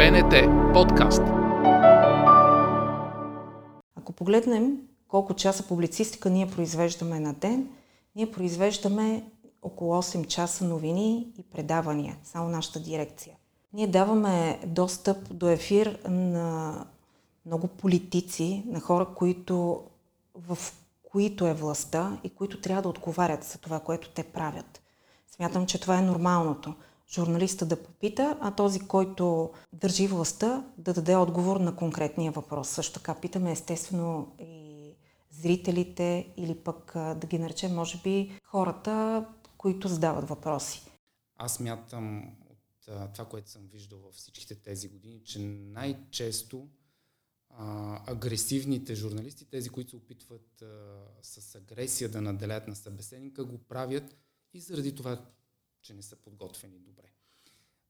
БНТ подкаст. Ако погледнем колко часа публицистика ние произвеждаме на ден, ние произвеждаме около 8 часа новини и предавания, само нашата дирекция. Ние даваме достъп до ефир на много политици, на хора, които, в които е властта и които трябва да отговарят за това, което те правят. Смятам, че това е нормалното. Журналиста да попита, а този, който държи властта, да даде отговор на конкретния въпрос. Също така питаме естествено и зрителите или пък да ги наречем, може би, хората, които задават въпроси. Аз мятам от това, което съм виждал във всичките тези години, че най-често а, агресивните журналисти, тези, които се опитват а, с агресия да наделят на събеседника, го правят и заради това, че не са подготвени добре.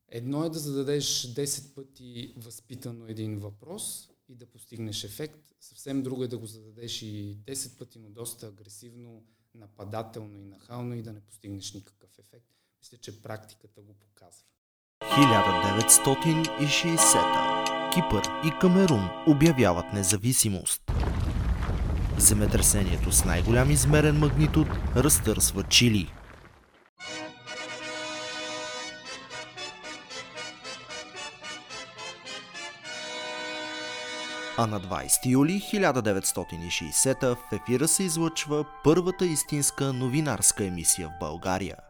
Едно е да зададеш 10 пъти възпитано един въпрос и да постигнеш ефект. Съвсем друго е да го зададеш и 10 пъти, но доста агресивно, нападателно и нахално и да не постигнеш никакъв ефект. Мисля, че практиката го показва. 1960 Кипър и Камерун обявяват независимост. Земетресението с най-голям измерен магнитуд разтърсва Чили – а на 20 юли 1960 в ефира се излъчва първата истинска новинарска емисия в България –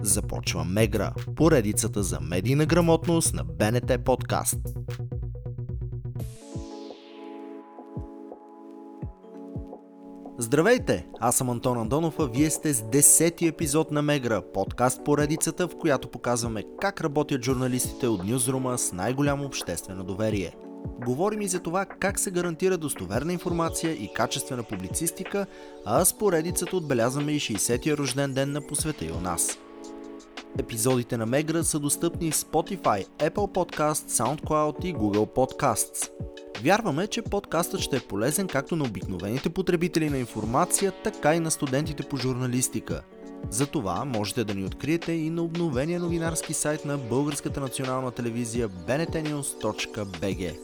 Започва Мегра, поредицата за медийна грамотност на БНТ подкаст. Здравейте! Аз съм Антон Андонов, а вие сте с 10-ти епизод на Мегра, подкаст поредицата, в която показваме как работят журналистите от Ньюзрума с най-голямо обществено доверие. Говорим и за това как се гарантира достоверна информация и качествена публицистика, а с поредицата отбелязваме и 60-я рожден ден на посвета и у нас – Епизодите на Мегра са достъпни в Spotify, Apple Podcasts, SoundCloud и Google Podcasts. Вярваме, че подкастът ще е полезен както на обикновените потребители на информация, така и на студентите по журналистика. Затова можете да ни откриете и на обновения новинарски сайт на Българската национална телевизия bntnews.bg.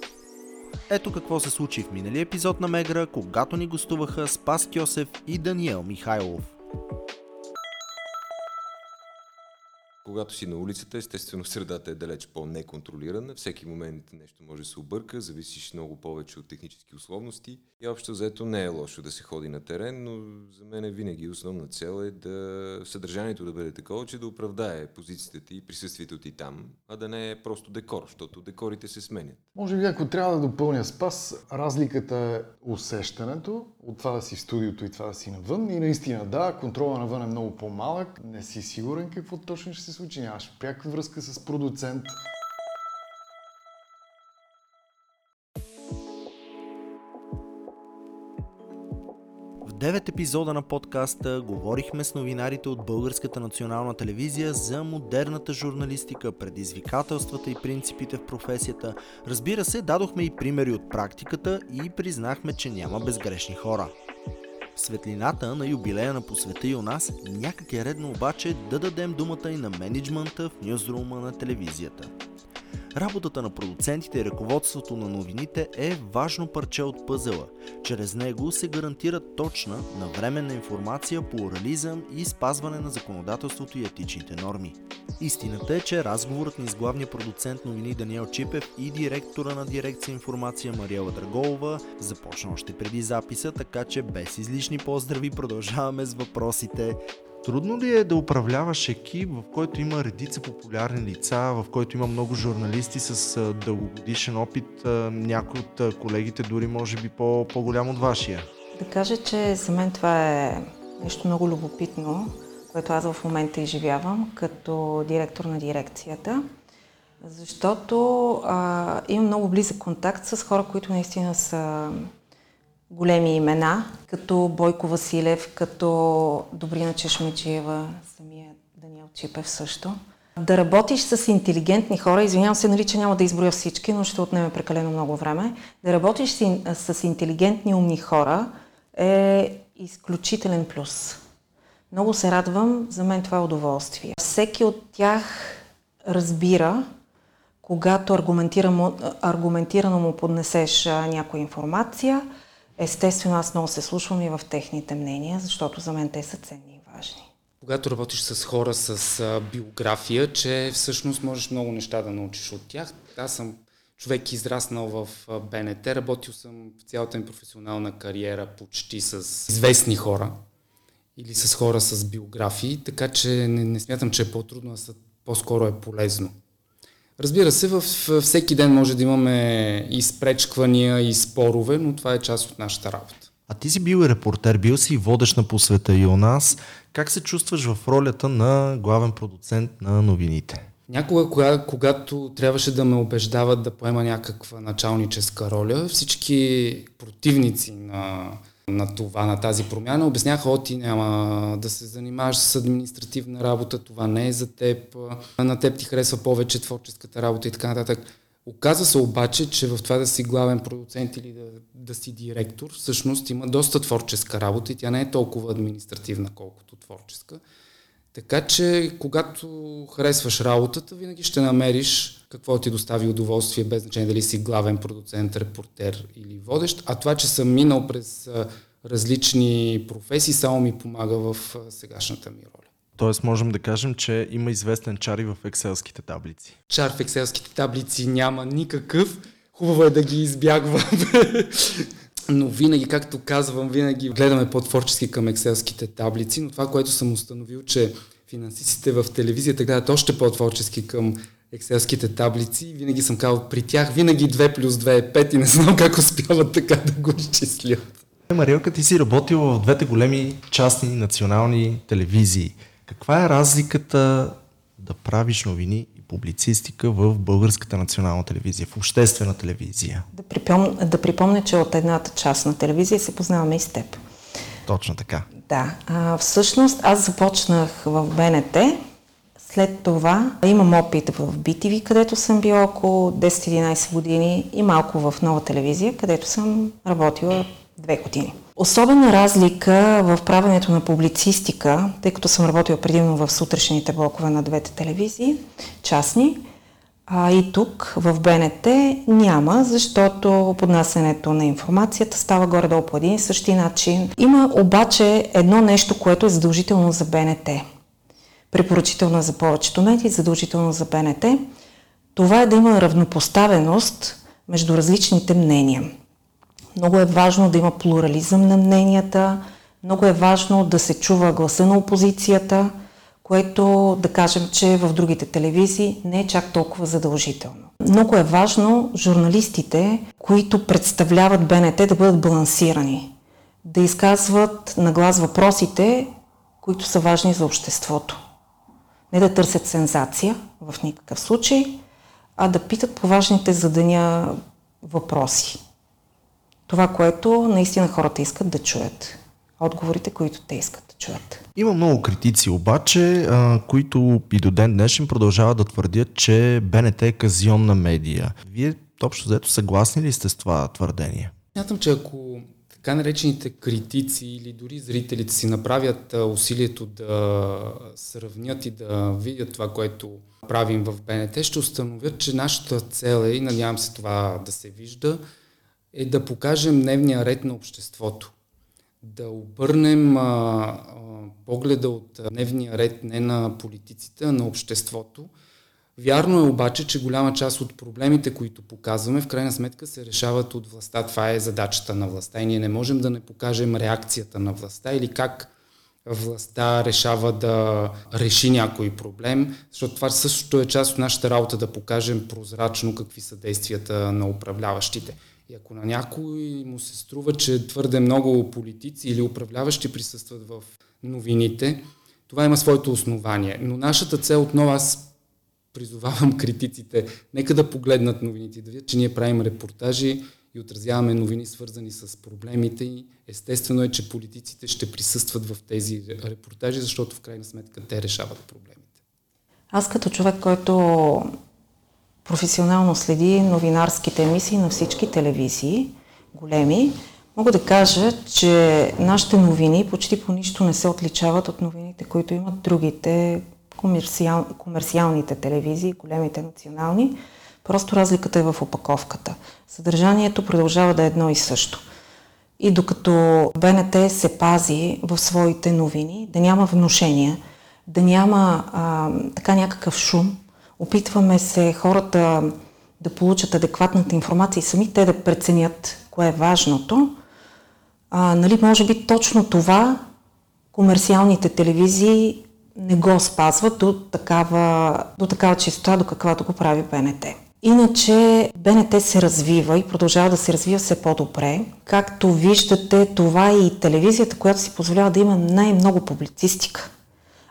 Ето какво се случи в миналия епизод на Мегра, когато ни гостуваха Спас Кьосев и Даниел Михайлов. Когато си на улицата, естествено средата е далеч по-неконтролирана. Всеки момент нещо може да се обърка, зависиш много повече от технически условности. И общо взето не е лошо да се ходи на терен, но за мен винаги основна цел е да съдържанието да бъде такова, че да оправдае позицията ти и присъствието ти там, а да не е просто декор, защото декорите се сменят. Може би ако трябва да допълня спас, разликата е усещането от това да си в студиото и това да си навън. И наистина да, контрола навън е много по-малък, не си сигурен какво точно ще се случи, нямаш пряка връзка с продуцент. 9 епизода на подкаста говорихме с новинарите от Българската национална телевизия за модерната журналистика, предизвикателствата и принципите в професията. Разбира се, дадохме и примери от практиката и признахме, че няма безгрешни хора. Светлината на юбилея на посвета и у нас, някак е редно обаче да дадем думата и на менеджмента в нюзрума на телевизията. Работата на продуцентите и ръководството на новините е важно парче от пъзела. Чрез него се гарантира точна, навременна информация, плурализъм и спазване на законодателството и етичните норми. Истината е, че разговорът ни с главния продуцент новини Даниел Чипев и директора на дирекция информация Мариела Драголова започна още преди записа, така че без излишни поздрави продължаваме с въпросите. Трудно ли е да управляваш екип, в който има редица популярни лица, в който има много журналисти с дългогодишен опит, някои от колегите дори може би по- по-голям от вашия? Да кажа, че за мен това е нещо много любопитно, което аз в момента изживявам като директор на дирекцията, защото а, имам много близък контакт с хора, които наистина са големи имена, като Бойко Василев, като Добрина Чешмеджиева, самия Даниел Чипев също. Да работиш с интелигентни хора, извинявам се, нали, че няма да изброя всички, но ще отнеме прекалено много време. Да работиш с, с интелигентни, умни хора е изключителен плюс. Много се радвам, за мен това е удоволствие. Всеки от тях разбира, когато аргументирано му поднесеш някоя информация, естествено аз много се слушвам и в техните мнения, защото за мен те са ценни и важни. Когато работиш с хора с биография, че всъщност можеш много неща да научиш от тях. Аз съм човек израснал в БНТ, работил съм в цялата ми професионална кариера почти с известни хора или с хора с биографии, така че не, не смятам, че е по-трудно, а по-скоро е полезно. Разбира се, във всеки ден може да имаме и спречквания, и спорове, но това е част от нашата работа. А ти си бил и репортер, бил си и водещ на посвета и у нас. Как се чувстваш в ролята на главен продуцент на новините? Някога, кога, когато трябваше да ме убеждават да поема някаква началническа роля, всички противници на на това, на тази промяна. Обясняха, о, ти няма да се занимаваш с административна работа, това не е за теб, на теб ти харесва повече творческата работа и така нататък. Оказва се обаче, че в това да си главен продуцент или да, да си директор, всъщност има доста творческа работа и тя не е толкова административна, колкото творческа. Така че, когато харесваш работата, винаги ще намериш какво ти достави удоволствие, без значение дали си главен продуцент, репортер или водещ. А това, че съм минал през различни професии, само ми помага в сегашната ми роля. Тоест можем да кажем, че има известен чар и в екселските таблици. Чар в екселските таблици няма никакъв. Хубаво е да ги избягваме. но винаги, както казвам, винаги гледаме по-творчески към екселските таблици, но това, което съм установил, че финансистите в телевизията гледат още по-творчески към екселските таблици. Винаги съм казал, при тях винаги 2 плюс 2 е 5 и не знам как успяват така да го изчислят. Мариелка, ти си работил в двете големи частни национални телевизии. Каква е разликата да правиш новини публицистика в Българската национална телевизия, в обществена телевизия? Да, припом... да припомня, че от едната част на телевизия се познаваме и с теб. Точно така. Да. А, всъщност аз започнах в БНТ след това имам опит в BTV, където съм била около 10-11 години и малко в нова телевизия, където съм работила две години. Особена разлика в правенето на публицистика, тъй като съм работила предимно в сутрешните блокове на двете телевизии, частни, а и тук в БНТ няма, защото поднасянето на информацията става горе-долу по един и същи начин. Има обаче едно нещо, което е задължително за БНТ – препоръчителна за повечето медии, задължително за БНТ, това е да има равнопоставеност между различните мнения. Много е важно да има плурализъм на мненията, много е важно да се чува гласа на опозицията, което да кажем, че в другите телевизии не е чак толкова задължително. Много е важно журналистите, които представляват БНТ, да бъдат балансирани, да изказват на глас въпросите, които са важни за обществото. Не да търсят сензация в никакъв случай, а да питат по важните за деня въпроси. Това, което наистина хората искат да чуят. Отговорите, които те искат да чуят. Има много критици обаче, а, които и до ден днешен продължават да твърдят, че БНТ е казионна медия. Вие общо взето съгласни ли сте с това твърдение? Смятам, че ако така наречените критици или дори зрителите си направят усилието да сравнят и да видят това, което правим в БНТ, ще установят, че нашата цел е, и надявам се това да се вижда, е да покажем дневния ред на обществото. Да обърнем а, а, погледа от дневния ред не на политиците, а на обществото – Вярно е обаче, че голяма част от проблемите, които показваме, в крайна сметка се решават от властта. Това е задачата на властта и ние не можем да не покажем реакцията на властта или как властта решава да реши някой проблем, защото това също е част от нашата работа да покажем прозрачно какви са действията на управляващите. И ако на някой му се струва, че твърде много политици или управляващи присъстват в новините, това има своето основание. Но нашата цел отново аз призовавам критиците, нека да погледнат новините, да видят, че ние правим репортажи и отразяваме новини, свързани с проблемите и естествено е, че политиците ще присъстват в тези репортажи, защото в крайна сметка те решават проблемите. Аз като човек, който професионално следи новинарските емисии на всички телевизии, големи, мога да кажа, че нашите новини почти по нищо не се отличават от новините, които имат другите комерциал, комерциалните телевизии, големите национални. Просто разликата е в опаковката. Съдържанието продължава да е едно и също. И докато БНТ се пази в своите новини, да няма вношения, да няма а, така някакъв шум, опитваме се хората да получат адекватната информация и сами те да преценят кое е важното, а, нали, може би точно това комерциалните телевизии не го спазват до такава, до такава чистота, до каквато го прави БНТ. Иначе БНТ се развива и продължава да се развива все по-добре. Както виждате, това е и телевизията, която си позволява да има най-много публицистика.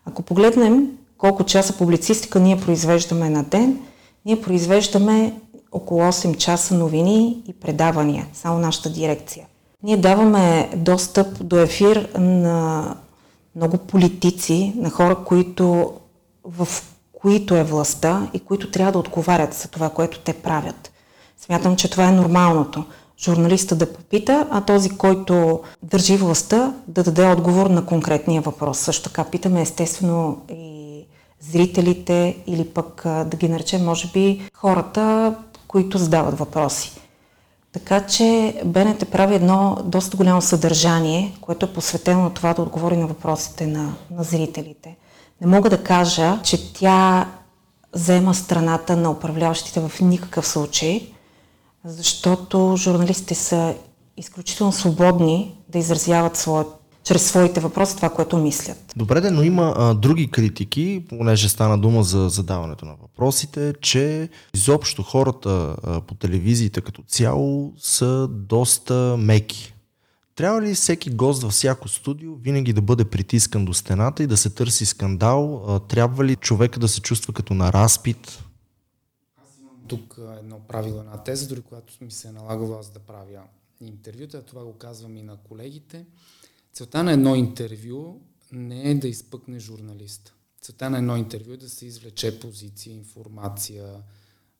Ако погледнем колко часа публицистика ние произвеждаме на ден, ние произвеждаме около 8 часа новини и предавания, само нашата дирекция. Ние даваме достъп до ефир на много политици, на хора, които, в които е властта и които трябва да отговарят за това, което те правят. Смятам, че това е нормалното. Журналиста да попита, а този, който държи властта, да даде отговор на конкретния въпрос. Също така питаме естествено и зрителите или пък да ги наречем, може би, хората, които задават въпроси. Така че БНТ прави едно доста голямо съдържание, което е посветено на това да отговори на въпросите на, на зрителите. Не мога да кажа, че тя взема страната на управляващите в никакъв случай, защото журналистите са изключително свободни да изразяват своят чрез своите въпроси това, което мислят. Добре, де, но има а, други критики, понеже стана дума за задаването на въпросите, че изобщо хората а, по телевизиите като цяло са доста меки. Трябва ли всеки гост във всяко студио винаги да бъде притискан до стената и да се търси скандал? А, трябва ли човека да се чувства като на разпит? Аз имам тук едно правило, една теза, дори когато ми се е налагало аз да правя интервюта, това го казвам и на колегите. Целта на едно интервю не е да изпъкне журналист. Целта на едно интервю е да се извлече позиция, информация,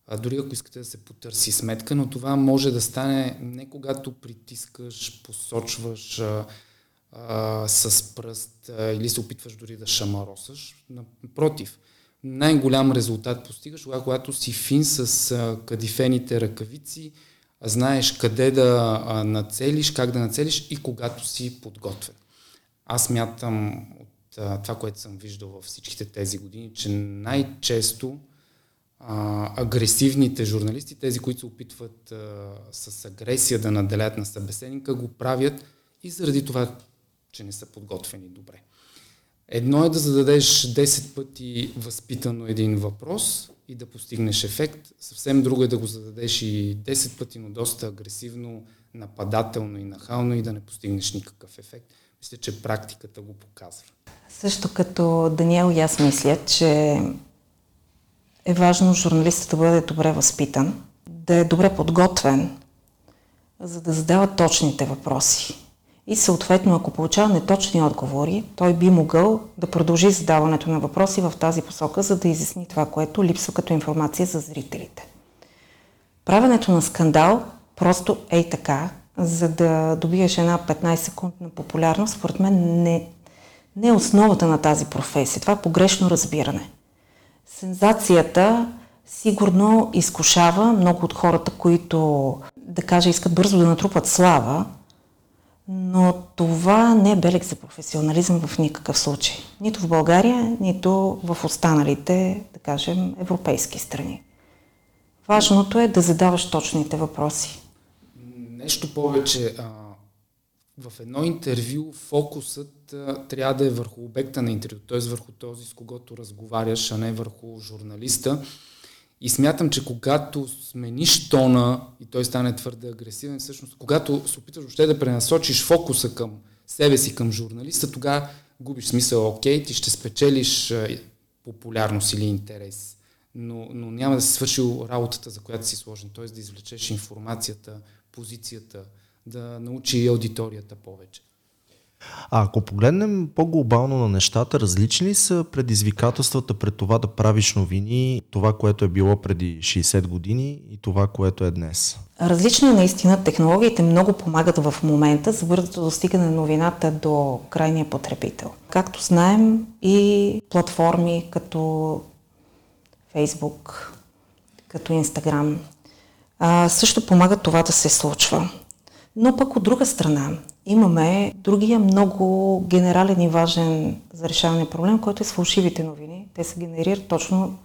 а дори ако искате да се потърси сметка, но това може да стане не когато притискаш, посочваш а, а, с пръст а, или се опитваш дори да шамаросаш. Напротив, най-голям резултат постигаш, когато си фин с а, кадифените ръкавици, знаеш къде да нацелиш, как да нацелиш и когато си подготвен. Аз мятам от това, което съм виждал във всичките тези години, че най-често а, агресивните журналисти, тези, които се опитват а, с агресия да наделят на събеседника, го правят и заради това, че не са подготвени добре. Едно е да зададеш 10 пъти възпитано един въпрос, и да постигнеш ефект. Съвсем друго е да го зададеш и 10 пъти, но доста агресивно, нападателно и нахално и да не постигнеш никакъв ефект. Мисля, че практиката го показва. Също като Даниел и аз мисля, че е важно журналистът да бъде добре възпитан, да е добре подготвен, за да задава точните въпроси. И съответно, ако получава неточни отговори, той би могъл да продължи задаването на въпроси в тази посока, за да изясни това, което липсва като информация за зрителите. Правенето на скандал просто е и така, за да добиеш една 15 секундна популярност, според мен не, не е основата на тази професия. Това е погрешно разбиране. Сензацията сигурно изкушава много от хората, които, да кажа, искат бързо да натрупат слава, но това не е белег за професионализъм в никакъв случай. Нито в България, нито в останалите, да кажем, европейски страни. Важното е да задаваш точните въпроси. Нещо повече. А, в едно интервю фокусът а, трябва да е върху обекта на интервю, т.е. върху този, с когото разговаряш, а не върху журналиста. И смятам, че когато смениш тона и той стане твърде агресивен, всъщност, когато се опиташ въобще да пренасочиш фокуса към себе си, към журналиста, тогава губиш смисъл, окей, ти ще спечелиш популярност или интерес, но, но няма да си свършил работата, за която си сложен, т.е. да извлечеш информацията, позицията, да научи аудиторията повече. А ако погледнем по-глобално на нещата, различни ли са предизвикателствата пред това да правиш новини, това, което е било преди 60 години и това, което е днес? Различно е наистина. Технологиите много помагат в момента за бързото достигане на новината до крайния потребител. Както знаем и платформи като Facebook, като Instagram, също помагат това да се случва. Но пък от друга страна имаме другия много генерален и важен за решаване проблем, който е с фалшивите новини. Те се генерират точно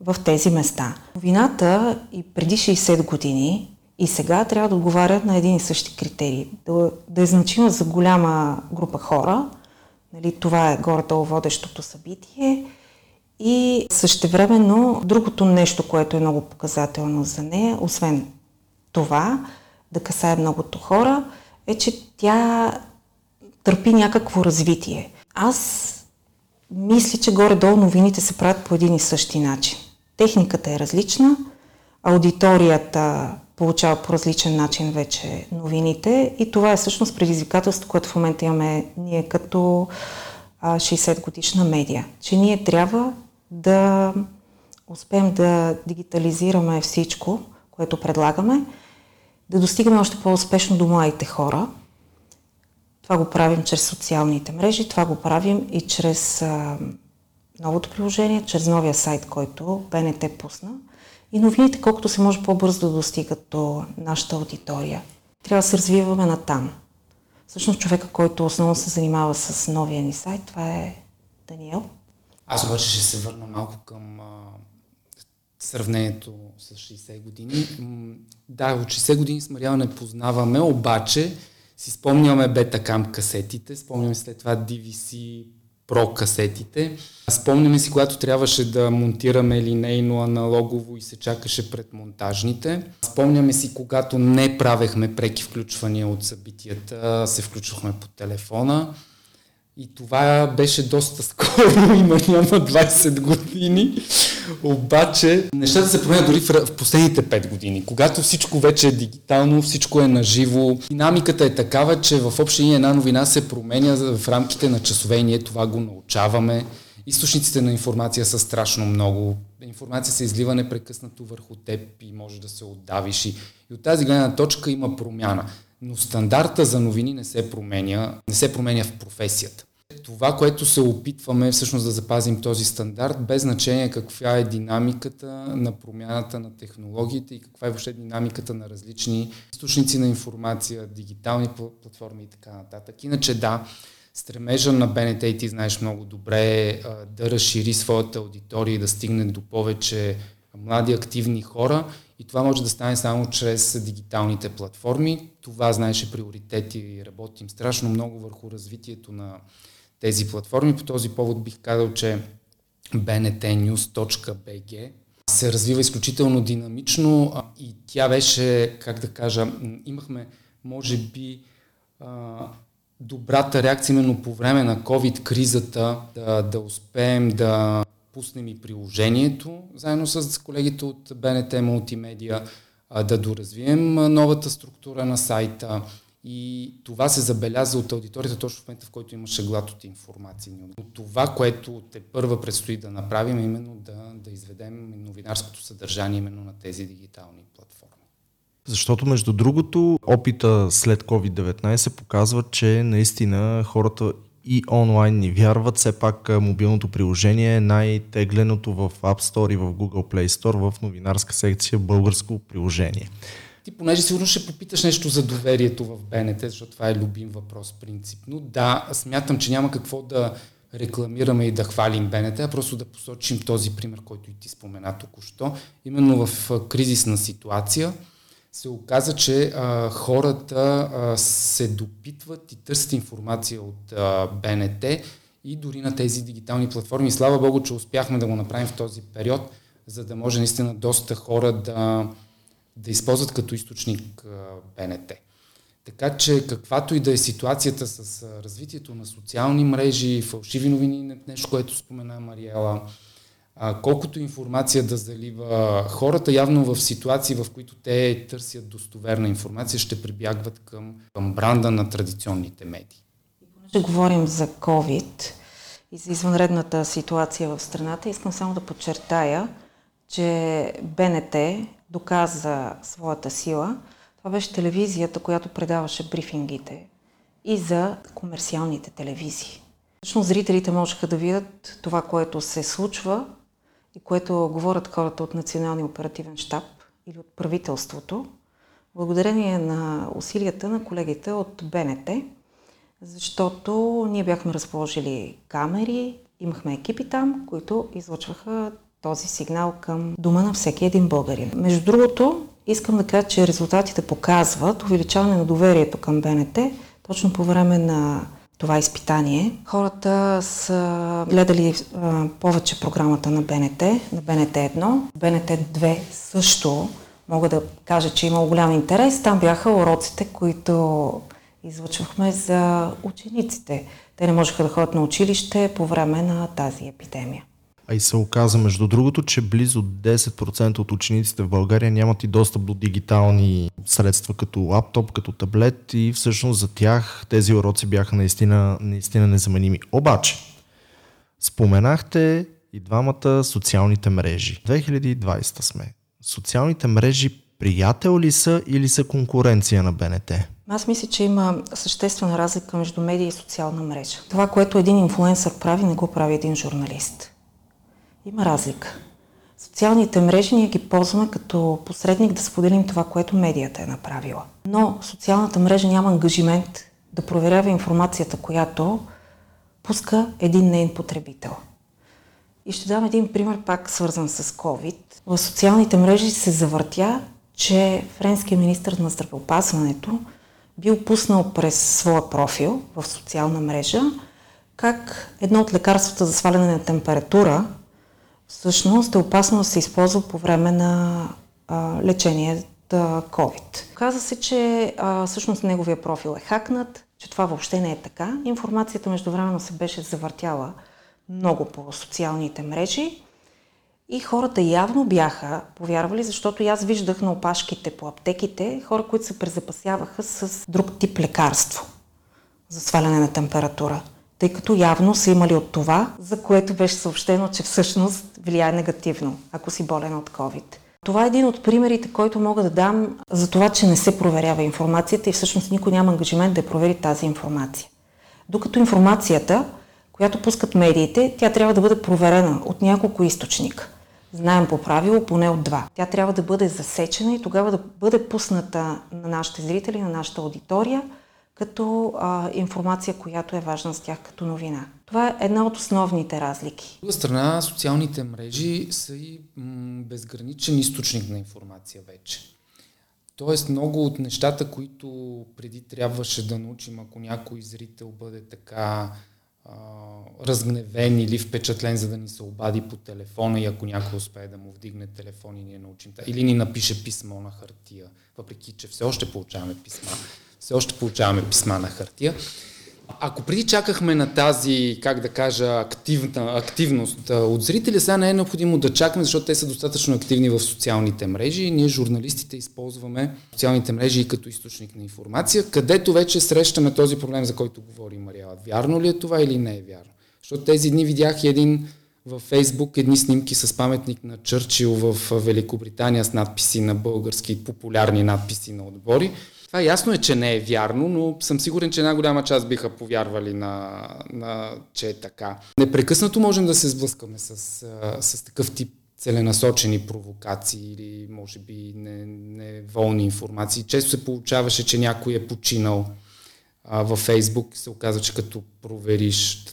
в тези места. Новината и преди 60 години и сега трябва да отговарят на един и същи критерии. Да, да е значима за голяма група хора, нали, това е горе-долу водещото събитие, и същевременно другото нещо, което е много показателно за нея, освен това, да касае многото хора, е, че тя търпи някакво развитие. Аз мисля, че горе-долу новините се правят по един и същи начин. Техниката е различна, аудиторията получава по различен начин вече новините и това е всъщност предизвикателство, което в момента имаме ние като 60 годишна медия. Че ние трябва да успеем да дигитализираме всичко, което предлагаме, да достигаме още по-успешно до младите хора. Това го правим чрез социалните мрежи, това го правим и чрез а, новото приложение, чрез новия сайт, който БНТ пусна. И новините, колкото се може по-бързо да достигат до нашата аудитория. Трябва да се развиваме на там. Всъщност човека, който основно се занимава с новия ни сайт, това е Даниел. Аз обаче ще се върна малко към а, сравнението с 60 години. Да, от 60 години с Мариал не познаваме, обаче си спомняме бетакам касетите, спомняме след това DVC Pro касетите. Спомняме си, когато трябваше да монтираме линейно, аналогово и се чакаше пред монтажните. Спомняме си, когато не правехме преки включвания от събитията, се включвахме по телефона. И това беше доста скоро, има няма 20 години. Обаче нещата се променят дори в, последните 5 години. Когато всичко вече е дигитално, всичко е наживо. Динамиката е такава, че в общи една новина се променя в рамките на часове и ние това го научаваме. Източниците на информация са страшно много. Информация се излива непрекъснато върху теб и може да се отдавиш. И, от тази гледна точка има промяна. Но стандарта за новини не се променя, не се променя в професията. Това, което се опитваме всъщност да запазим този стандарт, без значение каква е динамиката на промяната на технологиите и каква е въобще динамиката на различни източници на информация, дигитални платформи и така нататък. Иначе да, стремежа на БНТ и ти знаеш много добре да разшири своята аудитория и да стигне до повече млади активни хора и това може да стане само чрез дигиталните платформи. Това знаеше приоритети и работим страшно много върху развитието на тези платформи. По този повод бих казал, че bntnews.bg се развива изключително динамично и тя беше, как да кажа, имахме, може би, добрата реакция именно по време на COVID-кризата да, да успеем да пуснем и приложението, заедно с колегите от БНТ Мултимедия, да доразвием новата структура на сайта, и това се забеляза от аудиторията точно в момента, в който имаше глад от информация. Но това, което те първа предстои да направим, е именно да, да изведем новинарското съдържание именно на тези дигитални платформи. Защото, между другото, опита след COVID-19 показва, че наистина хората и онлайн ни вярват. Все пак мобилното приложение е най-тегленото в App Store и в Google Play Store в новинарска секция българско приложение. Ти понеже сигурно ще попиташ нещо за доверието в БНТ, защото това е любим въпрос принципно. Да, смятам, че няма какво да рекламираме и да хвалим БНТ, а просто да посочим този пример, който и ти спомена току-що. Именно в кризисна ситуация се оказа, че а, хората а, се допитват и търсят информация от а, БНТ и дори на тези дигитални платформи. Слава Богу, че успяхме да го направим в този период, за да може наистина доста хора да, да използват като източник БНТ. Така че каквато и да е ситуацията с развитието на социални мрежи, фалшиви новини, нещо, което спомена Мариела, а, колкото информация да залива хората, явно в ситуации, в които те търсят достоверна информация, ще прибягват към, към бранда на традиционните медии. Ще говорим за COVID и за извънредната ситуация в страната, искам само да подчертая, че БНТ доказа своята сила. Това беше телевизията, която предаваше брифингите и за комерциалните телевизии. Всъщност зрителите можеха да видят това, което се случва и което говорят хората от Националния оперативен штаб или от правителството, благодарение на усилията на колегите от БНТ, защото ние бяхме разположили камери, имахме екипи там, които излъчваха този сигнал към дома на всеки един българин. Между другото, искам да кажа, че резултатите показват увеличаване на доверието към БНТ точно по време на това изпитание. Хората са гледали а, повече програмата на БНТ, на БНТ 1. БНТ 2 също мога да кажа, че има голям интерес. Там бяха уроците, които излъчвахме за учениците. Те не можеха да ходят на училище по време на тази епидемия. А и се оказа, между другото, че близо 10% от учениците в България нямат и достъп до дигитални средства, като лаптоп, като таблет и всъщност за тях тези уроци бяха наистина, наистина незаменими. Обаче, споменахте и двамата социалните мрежи. 2020 сме. Социалните мрежи приятел ли са или са конкуренция на БНТ? Аз мисля, че има съществена разлика между медия и социална мрежа. Това, което един инфлуенсър прави, не го прави един журналист. Има разлика. Социалните мрежи ние ги ползваме като посредник да споделим това, което медията е направила. Но социалната мрежа няма ангажимент да проверява информацията, която пуска един нейн потребител. И ще дам един пример, пак свързан с COVID. В социалните мрежи се завъртя, че френският министр на здравеопазването бил пуснал през своя профил в социална мрежа как едно от лекарствата за сваляне на температура всъщност е опасно да се използва по време на а, лечение COVID. Каза се, че а, всъщност неговия профил е хакнат, че това въобще не е така. Информацията междувременно се беше завъртяла много по социалните мрежи и хората явно бяха повярвали, защото аз виждах на опашките по аптеките хора, които се презапасяваха с друг тип лекарство за сваляне на температура тъй като явно са имали от това, за което беше съобщено, че всъщност влияе негативно, ако си болен от COVID. Това е един от примерите, който мога да дам за това, че не се проверява информацията и всъщност никой няма ангажимент да провери тази информация. Докато информацията, която пускат медиите, тя трябва да бъде проверена от няколко източника. Знаем по правило поне от два. Тя трябва да бъде засечена и тогава да бъде пусната на нашите зрители, на нашата аудитория – като а, информация, която е важна за тях като новина. Това е една от основните разлики. От друга страна, социалните мрежи са и м- безграничен източник на информация вече. Тоест много от нещата, които преди трябваше да научим, ако някой зрител бъде така а, разгневен или впечатлен, за да ни се обади по телефона и ако някой успее да му вдигне телефон и ние научим. Или ни напише писмо на хартия, въпреки че все още получаваме писма все още получаваме писма на хартия. Ако преди чакахме на тази, как да кажа, активна, активност от зрители, сега не е необходимо да чакаме, защото те са достатъчно активни в социалните мрежи. Ние, журналистите, използваме социалните мрежи и като източник на информация, където вече срещаме този проблем, за който говори Мариела. Вярно ли е това или не е вярно? Защото тези дни видях един във Фейсбук едни снимки с паметник на Чърчил в Великобритания с надписи на български, популярни надписи на отбори. Това ясно е, че не е вярно, но съм сигурен, че една голяма част биха повярвали на, на че е така. Непрекъснато можем да се сблъскаме с, с такъв тип целенасочени провокации или може би неволни не информации. Често се получаваше, че някой е починал а, във Фейсбук и се оказва, че като провериш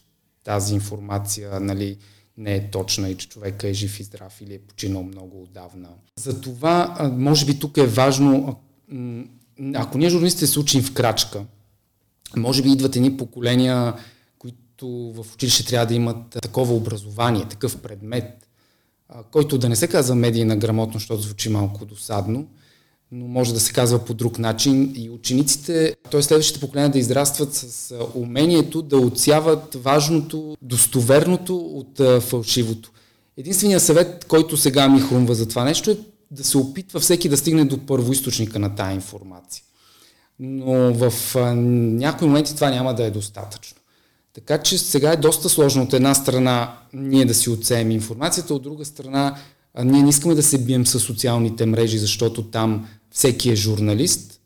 тази информация, нали, не е точна и че човека е жив и здрав или е починал много отдавна. Затова, може би тук е важно ако ние журналистите се учим в крачка, може би идват едни поколения, които в училище трябва да имат такова образование, такъв предмет, който да не се казва медийна грамотност, защото звучи малко досадно, но може да се казва по друг начин и учениците, т.е. следващите поколения да израстват с умението да отсяват важното, достоверното от фалшивото. Единственият съвет, който сега ми хрумва за това нещо е да се опитва всеки да стигне до първоисточника на тая информация. Но в някои моменти това няма да е достатъчно. Така че сега е доста сложно от една страна ние да си отсеем информацията, от друга страна ние не искаме да се бием с социалните мрежи, защото там всеки е журналист,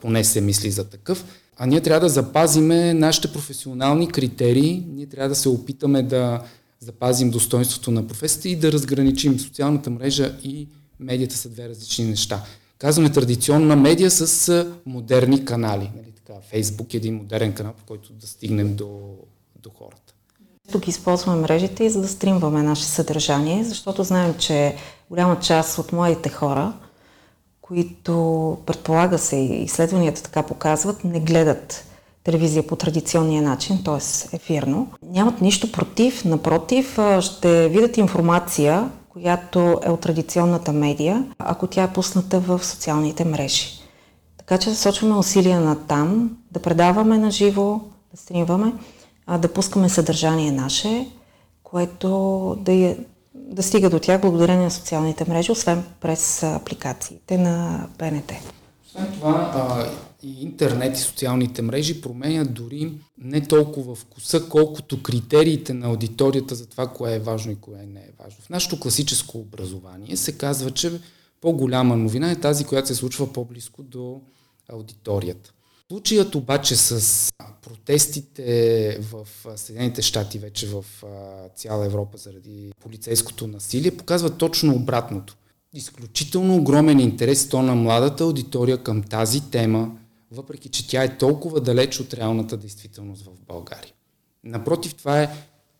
поне се мисли за такъв, а ние трябва да запазиме нашите професионални критерии, ние трябва да се опитаме да запазим достоинството на професията и да разграничим социалната мрежа и медията са две различни неща. Казваме традиционна медия с модерни канали. Нали, така, Фейсбук е един модерен канал, по който да стигнем до, до хората. Тук използваме мрежите и за да стримваме наше съдържание, защото знаем, че голяма част от младите хора, които предполага се и изследванията така показват, не гледат телевизия по традиционния начин, т.е. ефирно. Нямат нищо против, напротив, ще видят информация, която е от традиционната медия, ако тя е пусната в социалните мрежи. Така че да сочваме усилия на там, да предаваме на живо, да стримваме, да пускаме съдържание наше, което да, е, да стига до тях благодарение на социалните мрежи, освен през апликациите на БНТ. Освен това, а, и интернет и социалните мрежи променят дори не толкова вкуса, колкото критериите на аудиторията за това, кое е важно и кое не е важно. В нашето класическо образование се казва, че по-голяма новина е тази, която се случва по-близко до аудиторията. Случаят обаче с протестите в Съединените щати, вече в цяла Европа заради полицейското насилие, показва точно обратното. Изключително огромен интерес то на младата аудитория към тази тема, въпреки че тя е толкова далеч от реалната действителност в България. Напротив, това е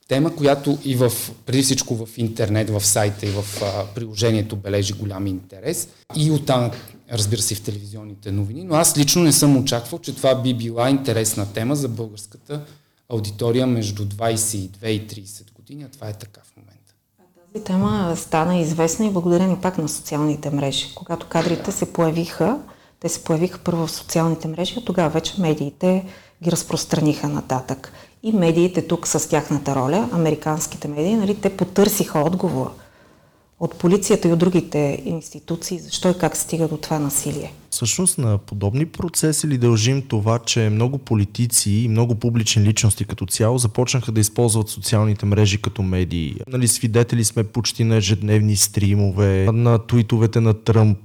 тема, която и в, преди всичко в интернет, в сайта и в а, приложението бележи голям интерес и оттам, разбира се, в телевизионните новини, но аз лично не съм очаквал, че това би била интересна тема за българската аудитория между 22 и 30 години, а това е така в момента. Тема стана известна и благодарение пак на социалните мрежи. Когато кадрите се появиха, те се появиха първо в социалните мрежи, а тогава вече медиите ги разпространиха нататък. И медиите тук с тяхната роля, американските медии, нали, те потърсиха отговор от полицията и от другите институции, защо и как стига до това насилие. Всъщност на подобни процеси ли дължим това, че много политици и много публични личности като цяло започнаха да използват социалните мрежи като медии? Нали, свидетели сме почти на ежедневни стримове, на твитовете на Тръмп,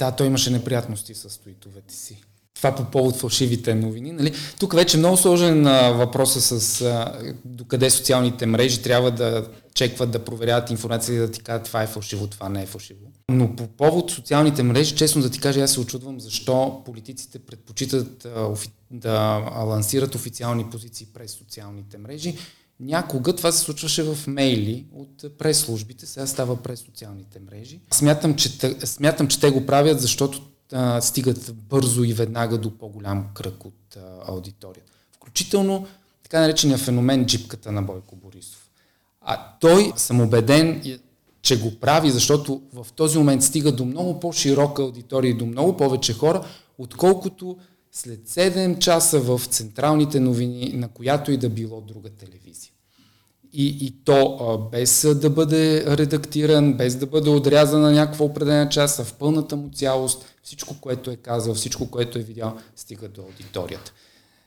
да, той имаше неприятности с туитовете си. Това по повод фалшивите новини. Нали? Тук вече много сложен а, въпроса с а, докъде социалните мрежи трябва да чекват, да проверяват информация и да ти кажат това е фалшиво, това не е фалшиво. Но по повод социалните мрежи, честно да ти кажа, аз се очудвам защо политиците предпочитат а, офи, да лансират официални позиции през социалните мрежи Някога това се случваше в мейли от прес-службите, сега става през социалните мрежи. Смятам, че, смятам, че те го правят, защото а, стигат бързо и веднага до по-голям кръг от а, аудиторията. Включително така наречения феномен джипката на Бойко Борисов. А той, съм убеден, че го прави, защото в този момент стига до много по-широка аудитория и до много повече хора, отколкото след 7 часа в централните новини, на която и да било друга телевизия. И, и то а, без да бъде редактиран, без да бъде отрязана на някаква определена част, а в пълната му цялост, всичко, което е казал, всичко, което е видял, стига до аудиторията.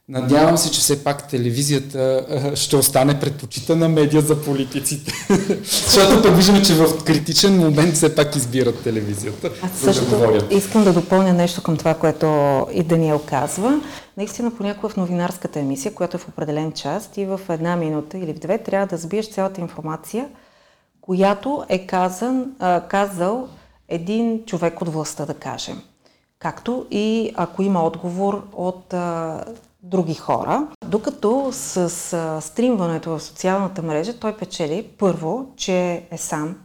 Надявам се, че все пак телевизията ще остане предпочитана медия за политиците. Защото пък виждаме, че в критичен момент все пак избират телевизията. Аз също да искам да допълня нещо към това, което и Даниел казва. Наистина понякога в новинарската емисия, която е в определен час, и в една минута или в две трябва да сбиеш цялата информация, която е казан, казал един човек от властта, да кажем. Както и ако има отговор от други хора. Докато с а, стримването в социалната мрежа той печели първо, че е сам,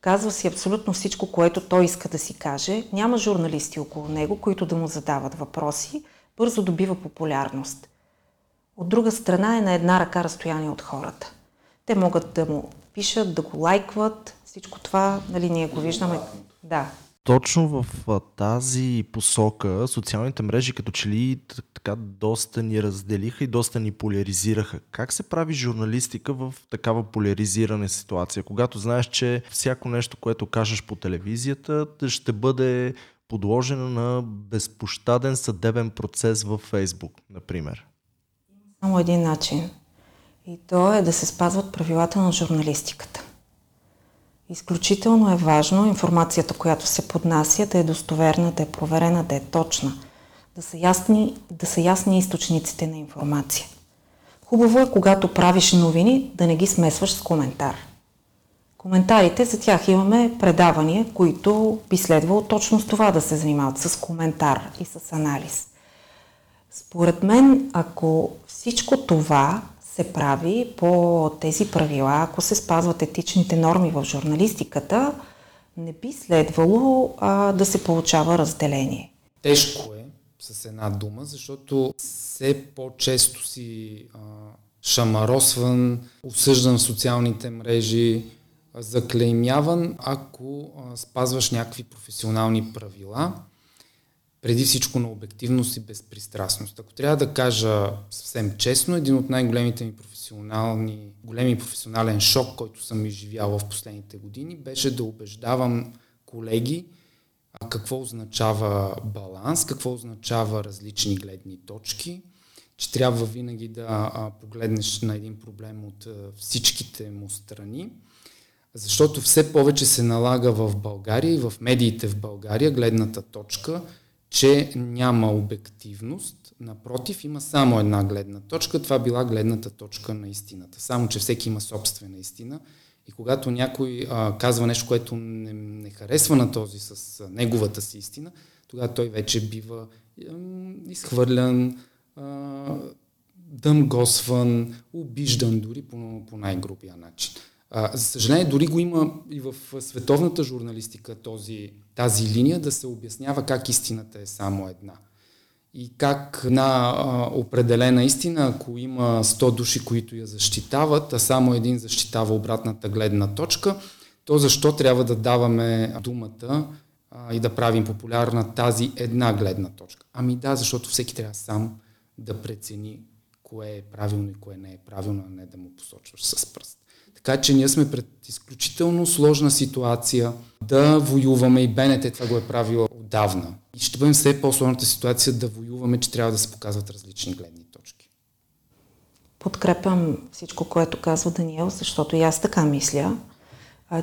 казва си абсолютно всичко, което той иска да си каже, няма журналисти около него, които да му задават въпроси, бързо добива популярност. От друга страна е на една ръка разстояние от хората. Те могат да му пишат, да го лайкват, Всичко това, нали, ние го виждаме. Да. Точно в тази посока социалните мрежи като че ли така доста ни разделиха и доста ни поляризираха. Как се прави журналистика в такава поляризирана ситуация? Когато знаеш, че всяко нещо, което кажеш по телевизията, ще бъде подложено на безпощаден съдебен процес във Фейсбук, например? Само един начин. И то е да се спазват правилата на журналистиката. Изключително е важно информацията, която се поднася, да е достоверна, да е проверена, да е точна, да са ясни, да са ясни източниците на информация. Хубаво е, когато правиш новини, да не ги смесваш с коментар. Коментарите, за тях имаме предавания, които би следвало точно с това да се занимават, с коментар и с анализ. Според мен, ако всичко това се прави по тези правила, ако се спазват етичните норми в журналистиката, не би следвало а, да се получава разделение. Тежко е с една дума, защото все по-често си а, шамаросван, осъждан в социалните мрежи, заклеймяван, ако спазваш някакви професионални правила преди всичко на обективност и безпристрастност. Ако трябва да кажа съвсем честно, един от най-големите ми професионални, големи професионален шок, който съм изживял в последните години, беше да убеждавам колеги какво означава баланс, какво означава различни гледни точки, че трябва винаги да погледнеш на един проблем от всичките му страни, защото все повече се налага в България и в медиите в България гледната точка – че няма обективност. Напротив, има само една гледна точка. Това била гледната точка на истината. Само, че всеки има собствена истина. И когато някой а, казва нещо, което не, не харесва на този с а, неговата си истина, тогава той вече бива а, изхвърлян, а, дъмгосван, обиждан дори по, по най-грубия начин. А, за съжаление, дори го има и в световната журналистика този, тази линия да се обяснява как истината е само една. И как на а, определена истина, ако има 100 души, които я защитават, а само един защитава обратната гледна точка, то защо трябва да даваме думата а, и да правим популярна тази една гледна точка? Ами да, защото всеки трябва сам да прецени кое е правилно и кое не е правилно, а не да му посочваш с пръст. Така че ние сме пред изключително сложна ситуация да воюваме и БНТ това го е правило отдавна. И ще бъдем все по-сложната ситуация да воюваме, че трябва да се показват различни гледни точки. Подкрепям всичко, което казва Даниел, защото и аз така мисля,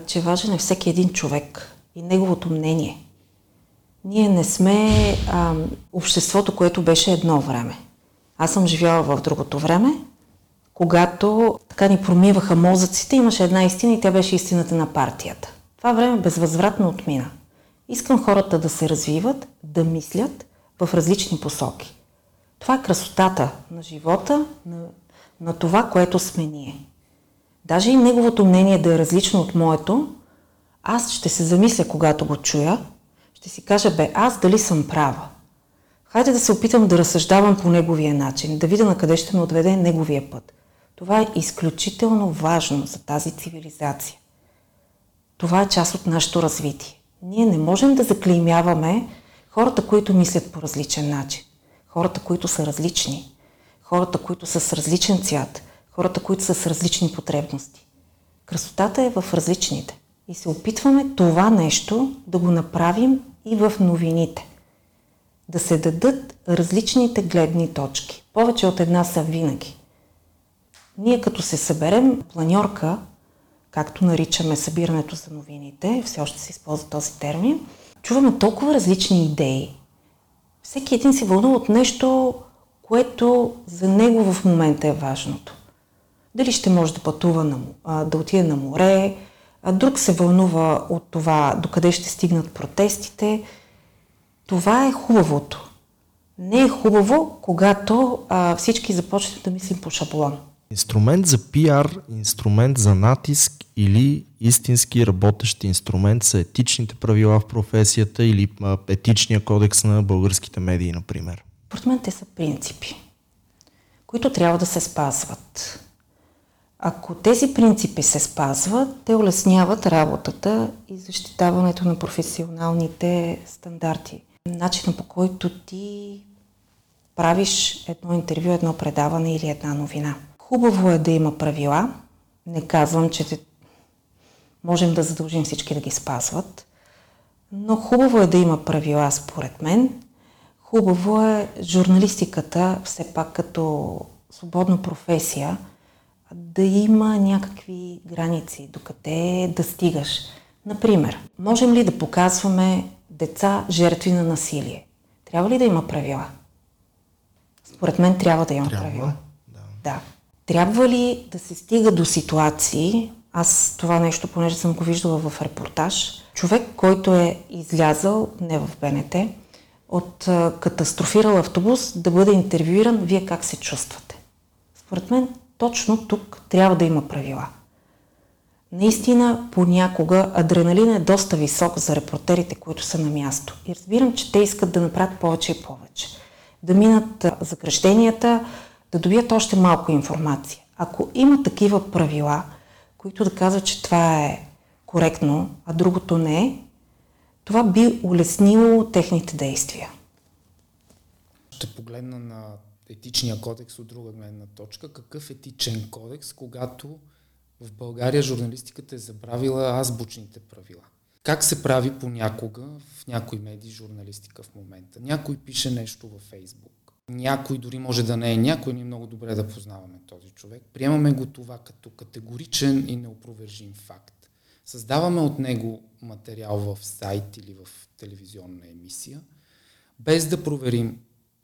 че важен е всеки един човек и неговото мнение. Ние не сме а, обществото, което беше едно време. Аз съм живяла в другото време, когато така ни промиваха мозъците, имаше една истина и тя беше истината на партията. Това време безвъзвратно отмина. Искам хората да се развиват, да мислят в различни посоки. Това е красотата на живота, на, на това, което сме ние. Даже и неговото мнение да е различно от моето, аз ще се замисля, когато го чуя, ще си кажа, бе, аз дали съм права. Хайде да се опитам да разсъждавам по неговия начин, да видя на къде ще ме отведе неговия път. Това е изключително важно за тази цивилизация. Това е част от нашето развитие. Ние не можем да заклеймяваме хората, които мислят по различен начин, хората, които са различни, хората, които са с различен цвят, хората, които са с различни потребности. Красотата е в различните. И се опитваме това нещо да го направим и в новините. Да се дадат различните гледни точки. Повече от една са винаги. Ние като се съберем планьорка, както наричаме събирането за новините, все още се използва този термин, чуваме толкова различни идеи. Всеки един се вълнува от нещо, което за него в момента е важното. Дали ще може да пътува, на, да отиде на море, а друг се вълнува от това докъде ще стигнат протестите. Това е хубавото. Не е хубаво, когато а, всички започнат да мислим по шаблон. Инструмент за пиар, инструмент за натиск или истински работещ инструмент са етичните правила в професията или етичния кодекс на българските медии, например? Според мен те са принципи, които трябва да се спазват. Ако тези принципи се спазват, те улесняват работата и защитаването на професионалните стандарти. Начина по който ти правиш едно интервю, едно предаване или една новина. Хубаво е да има правила. Не казвам, че те... можем да задължим всички да ги спазват, но хубаво е да има правила, според мен. Хубаво е журналистиката, все пак като свободна професия, да има някакви граници, докъде да стигаш. Например, можем ли да показваме деца жертви на насилие? Трябва ли да има правила? Според мен трябва да има трябва, правила. Да. да. Трябва ли да се стига до ситуации, аз това нещо, понеже съм го виждала в репортаж, човек, който е излязал, не в БНТ, от а, катастрофирал автобус, да бъде интервюиран, вие как се чувствате? Според мен точно тук трябва да има правила. Наистина, понякога адреналин е доста висок за репортерите, които са на място. И разбирам, че те искат да направят повече и повече. Да минат закръщенията, да добият още малко информация. Ако има такива правила, които да казват, че това е коректно, а другото не е, това би улеснило техните действия. Ще погледна на етичния кодекс от друга гледна точка. Какъв етичен кодекс, когато в България журналистиката е забравила азбучните правила? Как се прави понякога в някои медии журналистика в момента? Някой пише нещо във Фейсбук. Някой дори може да не е някой, ние много добре да познаваме този човек. Приемаме го това като категоричен и неопровержим факт. Създаваме от него материал в сайт или в телевизионна емисия, без да проверим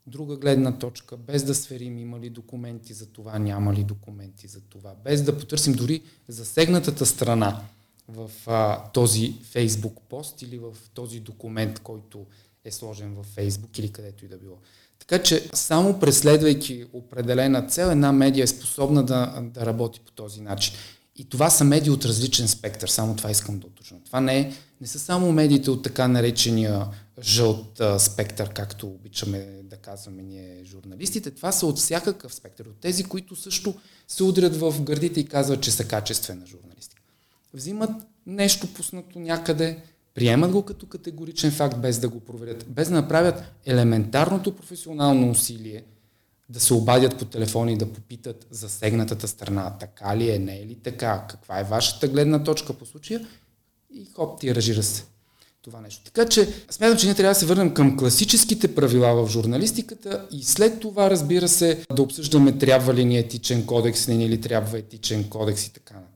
друга гледна точка, без да сверим има ли документи за това, няма ли документи за това, без да потърсим дори засегнатата страна в а, този фейсбук пост или в този документ, който е сложен в фейсбук или където и да било. Така че само преследвайки определена цел, една медия е способна да, да работи по този начин. И това са медии от различен спектър, само това искам да уточня. Това не, е, не са само медиите от така наречения жълт а, спектър, както обичаме да казваме ние журналистите. Това са от всякакъв спектър. От тези, които също се удрят в гърдите и казват, че са качествена журналистика. Взимат нещо пуснато някъде, приемат го като категоричен факт, без да го проверят, без да направят елементарното професионално усилие да се обадят по телефона и да попитат засегнатата страна, така ли е, не е ли така, каква е вашата гледна точка по случая и хоп, тиражира се това нещо. Така че смятам, че ние трябва да се върнем към класическите правила в журналистиката и след това, разбира се, да обсъждаме трябва ли ни етичен кодекс, не ни ли трябва етичен кодекс и така нататък.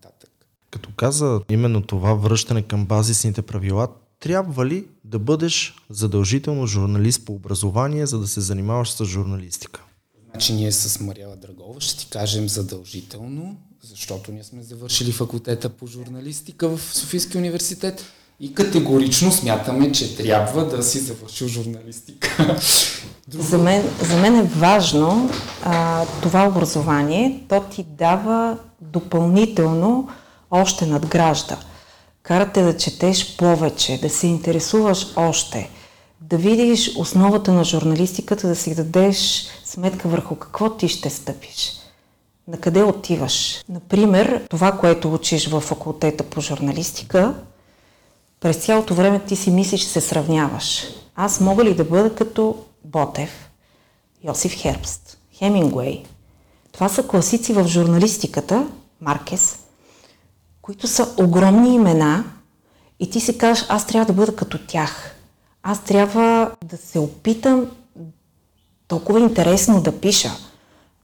Като каза именно това връщане към базисните правила, трябва ли да бъдеш задължително журналист по образование, за да се занимаваш с журналистика? Значи ние с Мариела Драгова ще ти кажем задължително, защото ние сме завършили факултета по журналистика в Софийския университет и категорично смятаме, че трябва да си завършил журналистика. За мен, за мен е важно а, това образование, то ти дава допълнително още надгражда. Карате да четеш повече, да се интересуваш още, да видиш основата на журналистиката, да си дадеш сметка върху какво ти ще стъпиш. На къде отиваш? Например, това, което учиш в факултета по журналистика, през цялото време ти си мислиш, че се сравняваш. Аз мога ли да бъда като Ботев, Йосиф Хербст, Хемингуей? Това са класици в журналистиката, Маркес, които са огромни имена и ти си кажеш, аз трябва да бъда като тях. Аз трябва да се опитам толкова интересно да пиша,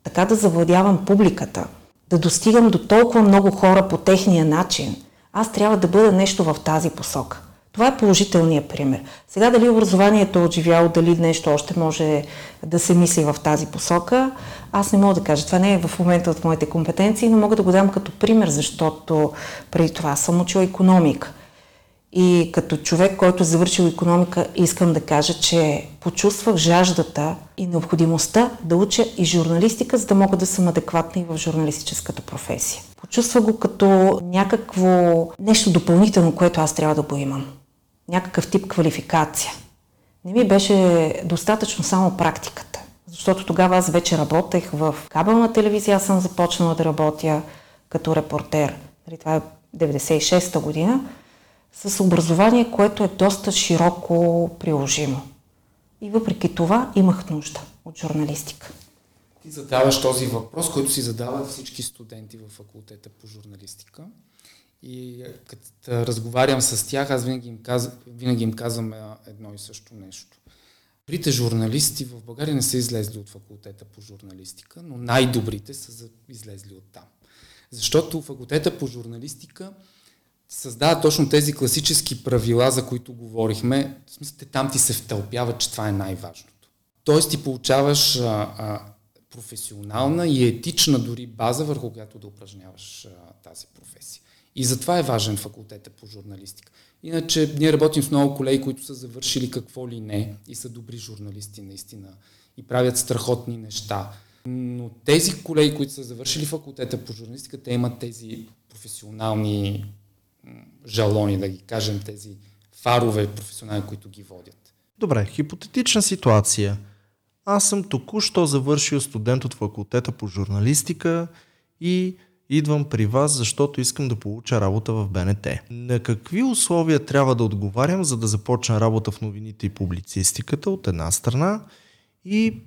така да завладявам публиката, да достигам до толкова много хора по техния начин. Аз трябва да бъда нещо в тази посока. Това е положителният пример. Сега дали образованието е отживяло, дали нещо още може да се мисли в тази посока, аз не мога да кажа. Това не е в момента от моите компетенции, но мога да го дам като пример, защото преди това съм учила економика. И като човек, който е завършил економика, искам да кажа, че почувствах жаждата и необходимостта да уча и журналистика, за да мога да съм адекватна и в журналистическата професия. Почувствах го като някакво нещо допълнително, което аз трябва да го имам. Някакъв тип квалификация. Не ми беше достатъчно само практиката, защото тогава аз вече работех в кабелна телевизия, аз съм започнала да работя като репортер, нали, това е 96-та година, с образование, което е доста широко приложимо. И въпреки това имах нужда от журналистика. Ти задаваш този въпрос, който си задават всички студенти в факултета по журналистика. И е, като разговарям с тях, аз винаги им, каз... винаги им казвам едно и също нещо. Добрите журналисти в България не са излезли от факултета по журналистика, но най-добрите са излезли от там. Защото факултета по журналистика създава точно тези класически правила, за които говорихме. В смисъл, там ти се втълпяват, че това е най-важното. Тоест ти получаваш а, а, професионална и етична дори база, върху която да упражняваш а, тази професия. И затова е важен факултета по журналистика. Иначе ние работим с много колеги, които са завършили какво ли не и са добри журналисти наистина и правят страхотни неща. Но тези колеги, които са завършили факултета по журналистика, те имат тези професионални жалони, да ги кажем, тези фарове професионални, които ги водят. Добре, хипотетична ситуация. Аз съм току-що завършил студент от факултета по журналистика и идвам при вас, защото искам да получа работа в БНТ. На какви условия трябва да отговарям, за да започна работа в новините и публицистиката от една страна и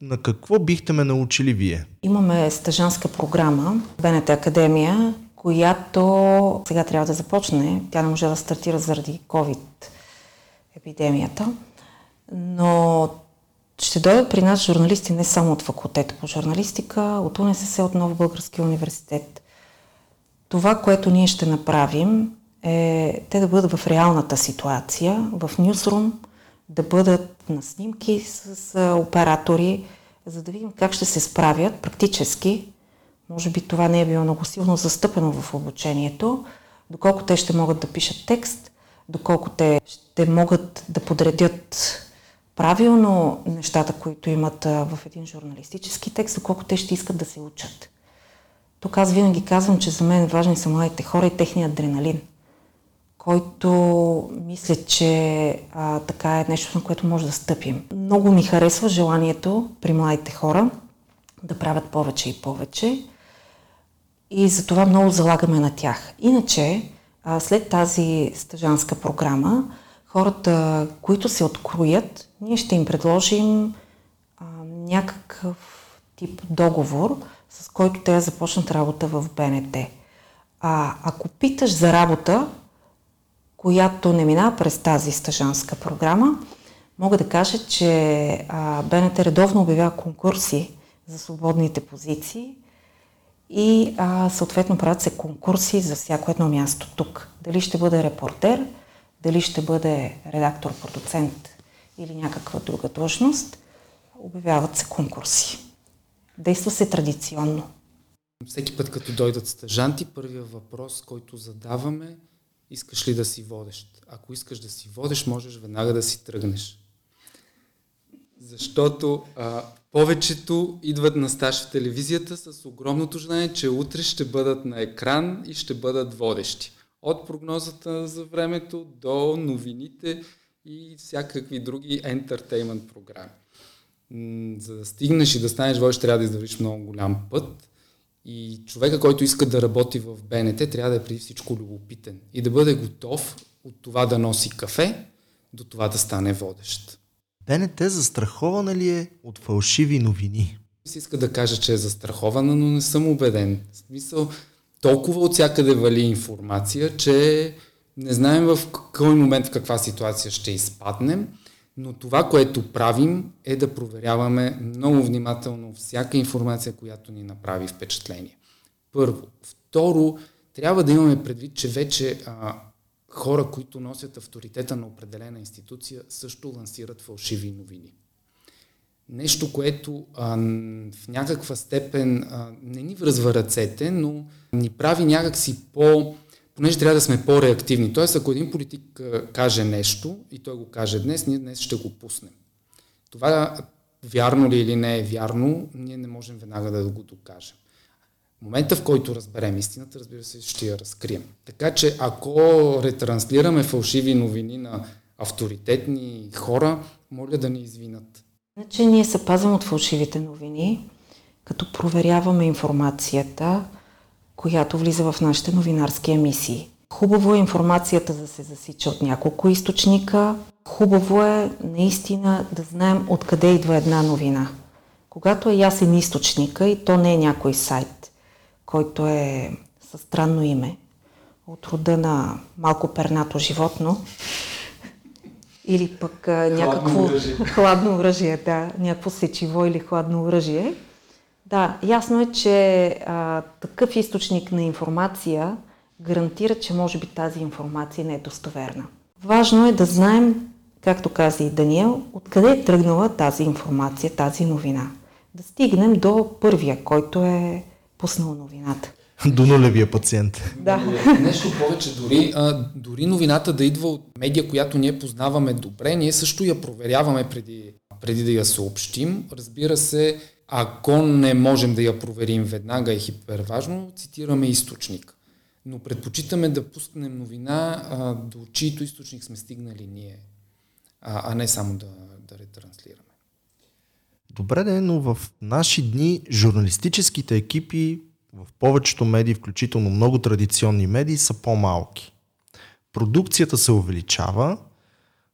на какво бихте ме научили вие? Имаме стъжанска програма, БНТ Академия, която сега трябва да започне. Тя не може да стартира заради COVID епидемията, но ще дойдат при нас журналисти не само от факултета по журналистика, от УНСС, от Нов Български университет. Това, което ние ще направим е те да бъдат в реалната ситуация, в нюсрум, да бъдат на снимки с оператори, за да видим как ще се справят практически. Може би това не е било много силно застъпено в обучението, доколко те ще могат да пишат текст, доколко те ще могат да подредят правилно нещата, които имат в един журналистически текст, доколко те ще искат да се учат. Тук аз винаги казвам, че за мен важни са младите хора и техния адреналин, който мисля, че а, така е нещо, на което може да стъпим. Много ми харесва желанието при младите хора да правят повече и повече и за това много залагаме на тях. Иначе, а, след тази стъжанска програма, хората, които се откроят, ние ще им предложим а, някакъв тип договор, с който те започнат работа в БНТ. А ако питаш за работа, която не минава през тази стъжанска програма, мога да кажа, че а, БНТ редовно обявява конкурси за свободните позиции и а, съответно правят се конкурси за всяко едно място тук. Дали ще бъде репортер, дали ще бъде редактор, продуцент или някаква друга длъжност, обявяват се конкурси. Действа се традиционно. Всеки път, като дойдат стъжанти, първият въпрос, който задаваме, искаш ли да си водещ? Ако искаш да си водещ, можеш веднага да си тръгнеш. Защото а, повечето идват на стаж в телевизията с огромното желание, че утре ще бъдат на екран и ще бъдат водещи. От прогнозата за времето до новините и всякакви други ентертеймент програми. За да стигнеш и да станеш водещ, трябва да извървиш много голям път. И човека, който иска да работи в БНТ, трябва да е преди всичко любопитен и да бъде готов от това да носи кафе до това да стане водещ. БНТ застрахована ли е от фалшиви новини? Си иска да кажа, че е застрахована, но не съм убеден. В смисъл, толкова от всякъде вали информация, че не знаем в кой момент, в каква ситуация ще изпаднем, но това, което правим е да проверяваме много внимателно всяка информация, която ни направи впечатление. Първо. Второ, трябва да имаме предвид, че вече а, хора, които носят авторитета на определена институция, също лансират фалшиви новини. Нещо, което а, в някаква степен а, не ни връзва ръцете, но ни прави някакси по... понеже трябва да сме по-реактивни. Тоест, ако един политик каже нещо и той го каже днес, ние днес ще го пуснем. Това вярно ли или не е вярно, ние не можем веднага да го докажем. В момента, в който разберем истината, разбира се, ще я разкрием. Така че, ако ретранслираме фалшиви новини на авторитетни хора, моля да ни извинат. Значи ние се пазим от фалшивите новини, като проверяваме информацията, която влиза в нашите новинарски емисии. Хубаво е информацията да се засича от няколко източника. Хубаво е наистина да знаем откъде идва една новина. Когато е ясен източника и то не е някой сайт, който е със странно име, от рода на малко пернато животно, или пък а, някакво хладно оръжие, да, някакво сечиво или хладно оръжие. Да, ясно е, че а, такъв източник на информация гарантира, че може би тази информация не е достоверна. Важно е да знаем, както каза и Даниел, откъде е тръгнала тази информация, тази новина. Да стигнем до първия, който е пуснал новината. До нулевия пациент. Да. Нещо повече, дори, а, дори новината да идва от медия, която ние познаваме добре, ние също я проверяваме преди, преди да я съобщим. Разбира се, ако не можем да я проверим веднага е хиперважно, цитираме източник. Но предпочитаме да пуснем новина, а, до чието източник сме стигнали ние, а, а не само да, да ретранслираме. Добре, де, но в наши дни журналистическите екипи в повечето медии, включително много традиционни медии, са по-малки. Продукцията се увеличава,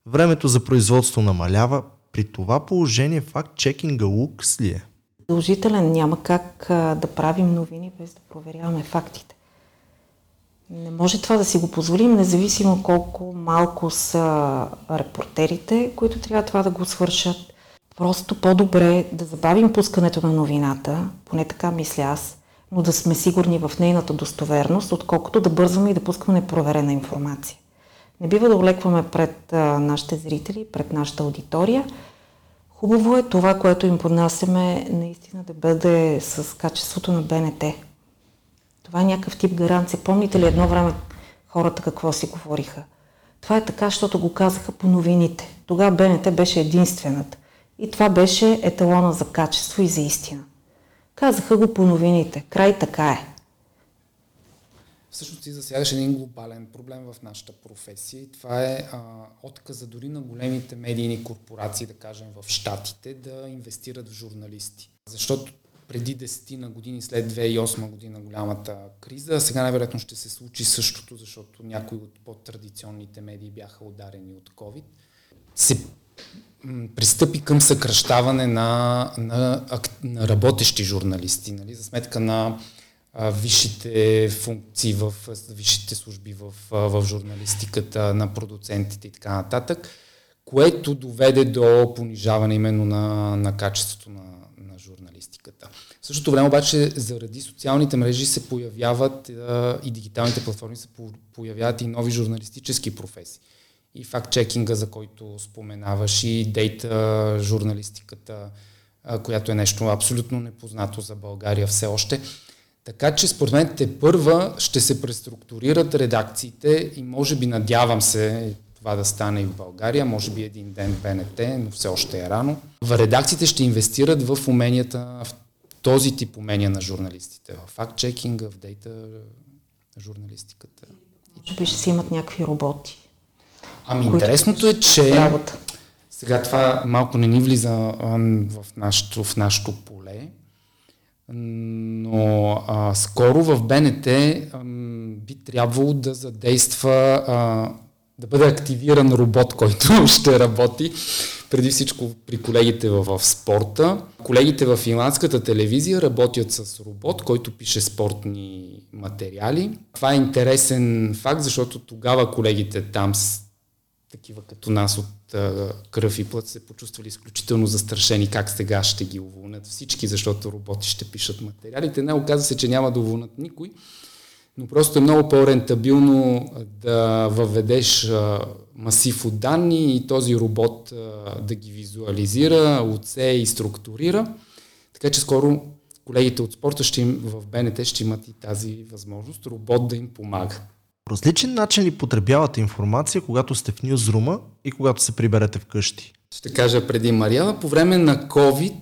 времето за производство намалява. При това положение факт-чекинга лукс ли е? Задължителен няма как а, да правим новини без да проверяваме фактите. Не може това да си го позволим, независимо колко малко са репортерите, които трябва това да го свършат. Просто по-добре да забавим пускането на новината, поне така мисля аз, но да сме сигурни в нейната достоверност, отколкото да бързаме и да пускаме непроверена информация. Не бива да олекваме пред а, нашите зрители, пред нашата аудитория. Хубаво е това, което им поднасяме, наистина да бъде с качеството на БНТ. Това е някакъв тип гаранция. Помните ли едно време хората какво си говориха? Това е така, защото го казаха по новините. Тогава БНТ беше единствената. И това беше еталона за качество и за истина. Казаха го по новините. Край така е. Всъщност ти засягаш един глобален проблем в нашата професия това е а, отказа дори на големите медийни корпорации, да кажем в Штатите, да инвестират в журналисти. Защото преди 10 на години след 2008 година голямата криза, сега най-вероятно ще се случи същото, защото някои от по-традиционните медии бяха ударени от COVID, се пристъпи към съкръщаване на, на, на работещи журналисти, нали, за сметка на а, висшите функции в висшите служби в, в журналистиката, на продуцентите и така нататък, което доведе до понижаване именно на, на качеството на, на журналистиката. В същото време обаче заради социалните мрежи се появяват а, и дигиталните платформи се появяват и нови журналистически професии и факт-чекинга, за който споменаваш, и дейта журналистиката, която е нещо абсолютно непознато за България все още. Така че според мен те първа ще се преструктурират редакциите и може би надявам се това да стане и в България, може би един ден БНТ, но все още е рано. В редакциите ще инвестират в уменията, в този тип умения на журналистите, в факт-чекинга, в дейта журналистиката. Може би ще си имат някакви роботи. Ами интересното е, че работа. сега това малко не ни влиза в нашото, в нашото поле, но а, скоро в БНТ а, би трябвало да задейства, а, да бъде активиран робот, който ще работи преди всичко при колегите в, в спорта. Колегите в финландската телевизия работят с робот, който пише спортни материали. Това е интересен факт, защото тогава колегите там такива като нас от а, кръв и плът се почувствали изключително застрашени как сега ще ги уволнят всички, защото роботи ще пишат материалите. Не, оказа се, че няма да уволнят никой, но просто е много по-рентабилно да въведеш масив от данни и този робот да ги визуализира, отсее и структурира. Така че скоро колегите от спорта ще им, в БНТ ще имат и тази възможност робот да им помага различен начин ли потребявате информация, когато сте в нюзрума и когато се приберете вкъщи? Ще кажа преди Марияна, по време на COVID,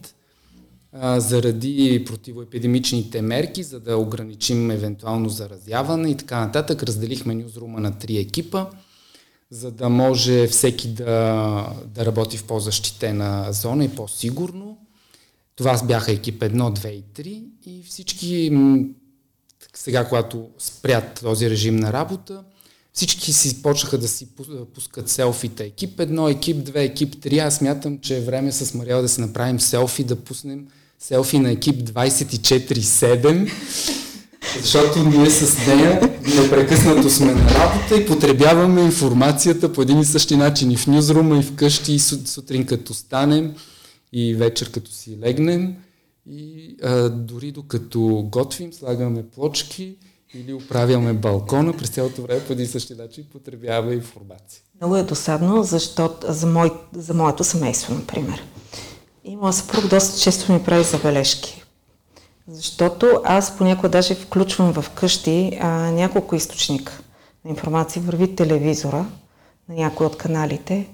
а, заради противоепидемичните мерки, за да ограничим евентуално заразяване и така нататък, разделихме нюзрума на три екипа, за да може всеки да, да работи в по-защитена зона и по-сигурно. Това бяха екип 1, 2 и 3 и всички сега, когато спрят този режим на работа, всички си почнаха да си пускат селфита. Екип 1, екип 2, екип 3. Аз смятам, че е време с Мариел да се направим селфи, да пуснем селфи на екип 24-7, защото ние с нея непрекъснато сме на работа и потребяваме информацията по един и същи начин и в нюзрума, и вкъщи, и сутрин като станем, и вечер като си легнем. И а, дори докато готвим, слагаме плочки или управяме балкона, през цялото време по един същи начин потребяваме информация. Много е досадно, защото за, мой, за моето семейство, например. И моят съпруг доста често ми прави забележки. Защото аз понякога даже включвам в къщи а, няколко източника на информация. Върви телевизора на някой от каналите.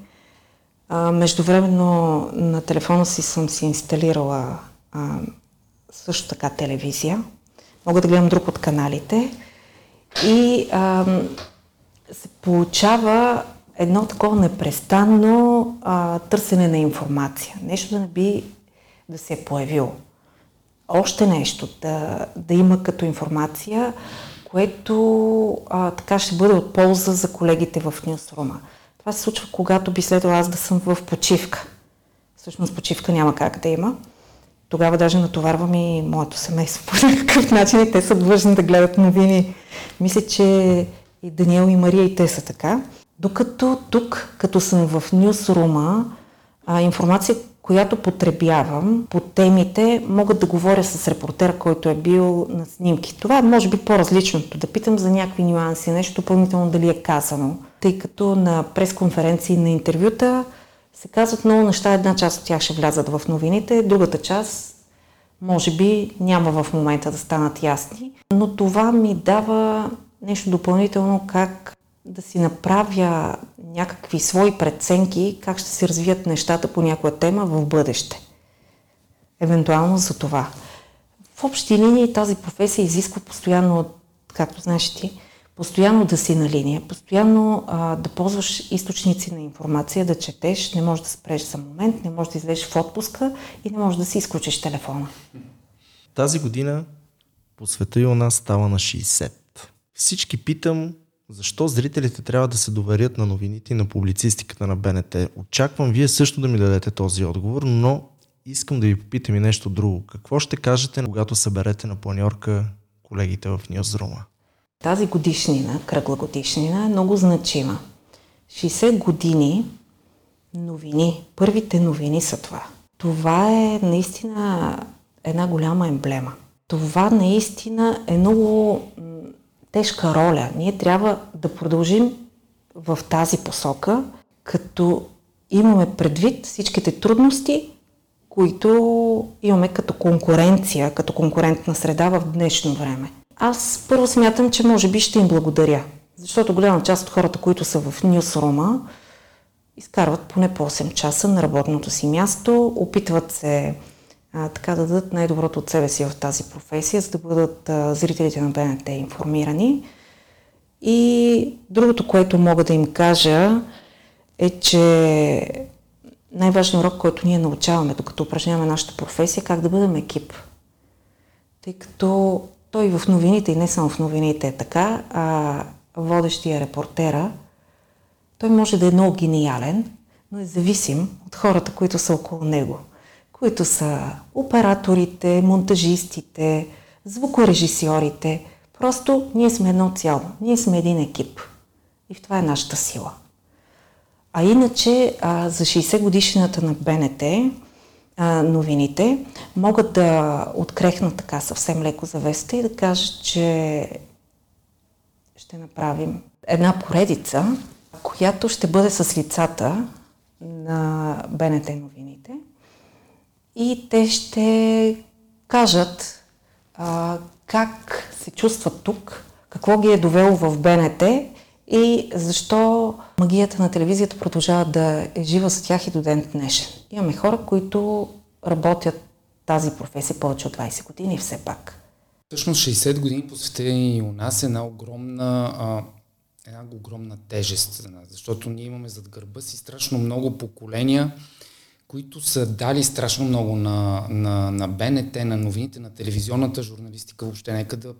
А, междувременно на телефона си съм си инсталирала а, също така телевизия. Мога да гледам друг от каналите. И а, се получава едно такова непрестанно а, търсене на информация. Нещо да не би да се е появило. Още нещо да, да има като информация, което а, така ще бъде от полза за колегите в Нюсрума. Това се случва, когато би следвало аз да съм в почивка. Всъщност почивка няма как да има. Тогава даже натоварвам и моето семейство по някакъв начин и те са длъжни да гледат новини. Мисля, че и Даниел и Мария и те са така. Докато тук, като съм в нюсрума, информация, която потребявам по темите, мога да говоря с репортера, който е бил на снимки. Това е може би по-различното, да питам за някакви нюанси, нещо допълнително дали е казано. Тъй като на пресконференции, на интервюта се казват много неща, една част от тях ще влязат в новините, другата част може би няма в момента да станат ясни. Но това ми дава нещо допълнително как да си направя някакви свои преценки как ще се развият нещата по някоя тема в бъдеще. Евентуално за това. В общи линии тази професия изисква постоянно, както знаеш ти, постоянно да си на линия, постоянно а, да ползваш източници на информация, да четеш, не можеш да спреш за момент, не можеш да излезеш в отпуска и не можеш да си изключиш телефона. Тази година по света и у нас става на 60. Всички питам защо зрителите трябва да се доверят на новините и на публицистиката на БНТ? Очаквам вие също да ми дадете този отговор, но искам да ви попитам и нещо друго. Какво ще кажете, когато съберете на планьорка колегите в Ньюзрума? Тази годишнина, кръгла годишнина, е много значима. 60 години новини, първите новини са това. Това е наистина една голяма емблема. Това наистина е много тежка роля. Ние трябва да продължим в тази посока, като имаме предвид всичките трудности, които имаме като конкуренция, като конкурентна среда в днешно време. Аз първо смятам, че може би ще им благодаря, защото голяма част от хората, които са в Ньюсрума, изкарват поне по 8 часа на работното си място, опитват се а, така да дадат най-доброто от себе си в тази професия, за да бъдат а, зрителите на БНТ информирани. И другото, което мога да им кажа е, че най-важният урок, който ние научаваме, докато упражняваме нашата професия, е как да бъдем екип. Тъй като той в новините, и не само в новините е така, а водещия репортера, той може да е много гениален, но е зависим от хората, които са около него – които са операторите, монтажистите, звукорежисьорите. Просто ние сме едно цяло, ние сме един екип. И в това е нашата сила. А иначе а, за 60 годишната на БНТ а, новините могат да открехнат така съвсем леко завеста и да кажат, че ще направим една поредица, която ще бъде с лицата на БНТ новините – и те ще кажат а, как се чувстват тук, какво ги е довело в БНТ и защо магията на телевизията продължава да е жива за тях и до ден днешен. Имаме хора, които работят тази професия повече от 20 години все пак. Всъщност 60 години посветени у нас е една огромна, а, една огромна тежест защото ние имаме зад гърба си страшно много поколения, които са дали страшно много на, на, на БНТ, на новините, на телевизионната журналистика. Въобще нека да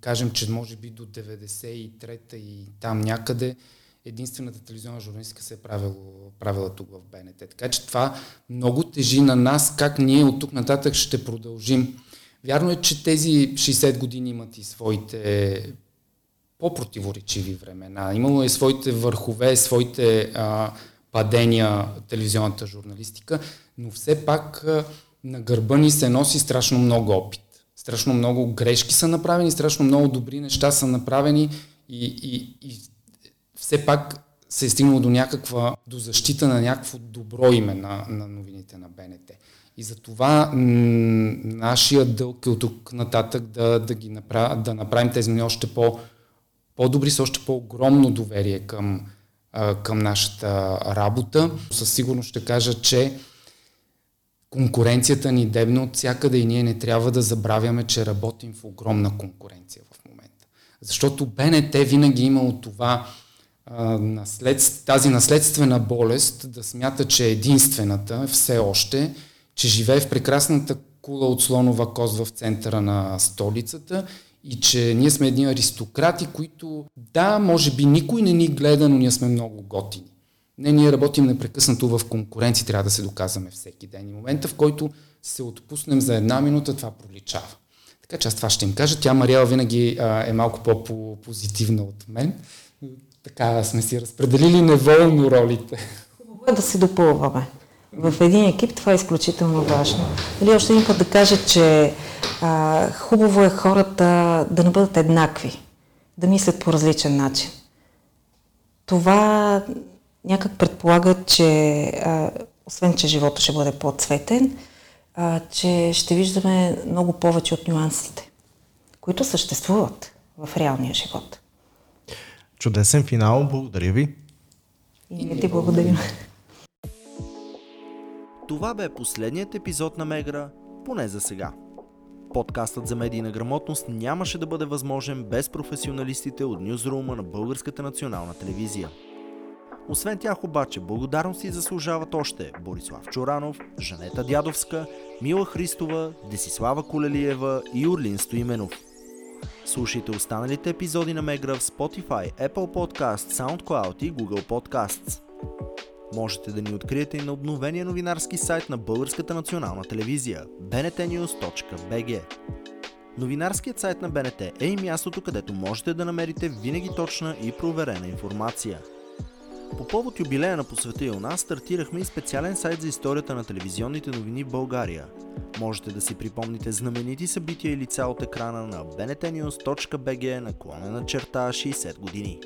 кажем, че може би до 93-та и там някъде единствената телевизионна журналистика се е правила, правила тук в БНТ. Така че това много тежи на нас, как ние от тук нататък ще продължим. Вярно е, че тези 60 години имат и своите по-противоречиви времена. Имало е своите върхове, своите а, падения телевизионната журналистика, но все пак а, на гърба ни се носи страшно много опит. Страшно много грешки са направени, страшно много добри неща са направени и, и, и все пак се е стигнало до някаква, до защита на някакво добро име на, на новините на БНТ. И за това м- нашия дълг е от тук нататък да, да, ги направ, да направим тези новини още по, по-добри, с още по-огромно доверие към, към нашата работа. Със сигурност ще кажа, че конкуренцията ни дебна от всякъде и ние не трябва да забравяме, че работим в огромна конкуренция в момента. Защото БНТ винаги е имало това, тази наследствена болест да смята, че е единствената все още, че живее в прекрасната кула от слонова кост в центъра на столицата и че ние сме едни аристократи, които, да, може би никой не ни гледа, но ние сме много готини. Не, ние работим непрекъснато в конкуренция, трябва да се доказваме всеки ден. И момента, в който се отпуснем за една минута, това проличава. Така че аз това ще им кажа. Тя, Мариела, винаги а, е малко по-позитивна от мен. Така сме си разпределили неволно ролите. Хубаво е да се допълваме. В един екип това е изключително важно. Или още един път да кажа, че а, хубаво е хората да не бъдат еднакви, да мислят по различен начин. Това някак предполага, че а, освен, че живота ще бъде по-цветен, а, че ще виждаме много повече от нюансите, които съществуват в реалния живот. Чудесен финал, благодаря ви. И ние ти благодарим. Това бе последният епизод на Мегра, поне за сега. Подкастът за медийна грамотност нямаше да бъде възможен без професионалистите от Ньюзрума на Българската национална телевизия. Освен тях обаче благодарности заслужават още Борислав Чоранов, Жанета Дядовска, Мила Христова, Десислава Колелиева и Орлин Стоименов. Слушайте останалите епизоди на Мегра в Spotify, Apple Podcasts, SoundCloud и Google Podcasts. Можете да ни откриете и на обновения новинарски сайт на Българската национална телевизия bntnews.bg Новинарският сайт на БНТ е и мястото, където можете да намерите винаги точна и проверена информация. По повод юбилея на посвета и у нас стартирахме и специален сайт за историята на телевизионните новини в България. Можете да си припомните знаменити събития и лица от екрана на bntnews.bg наклонена черта 60 години.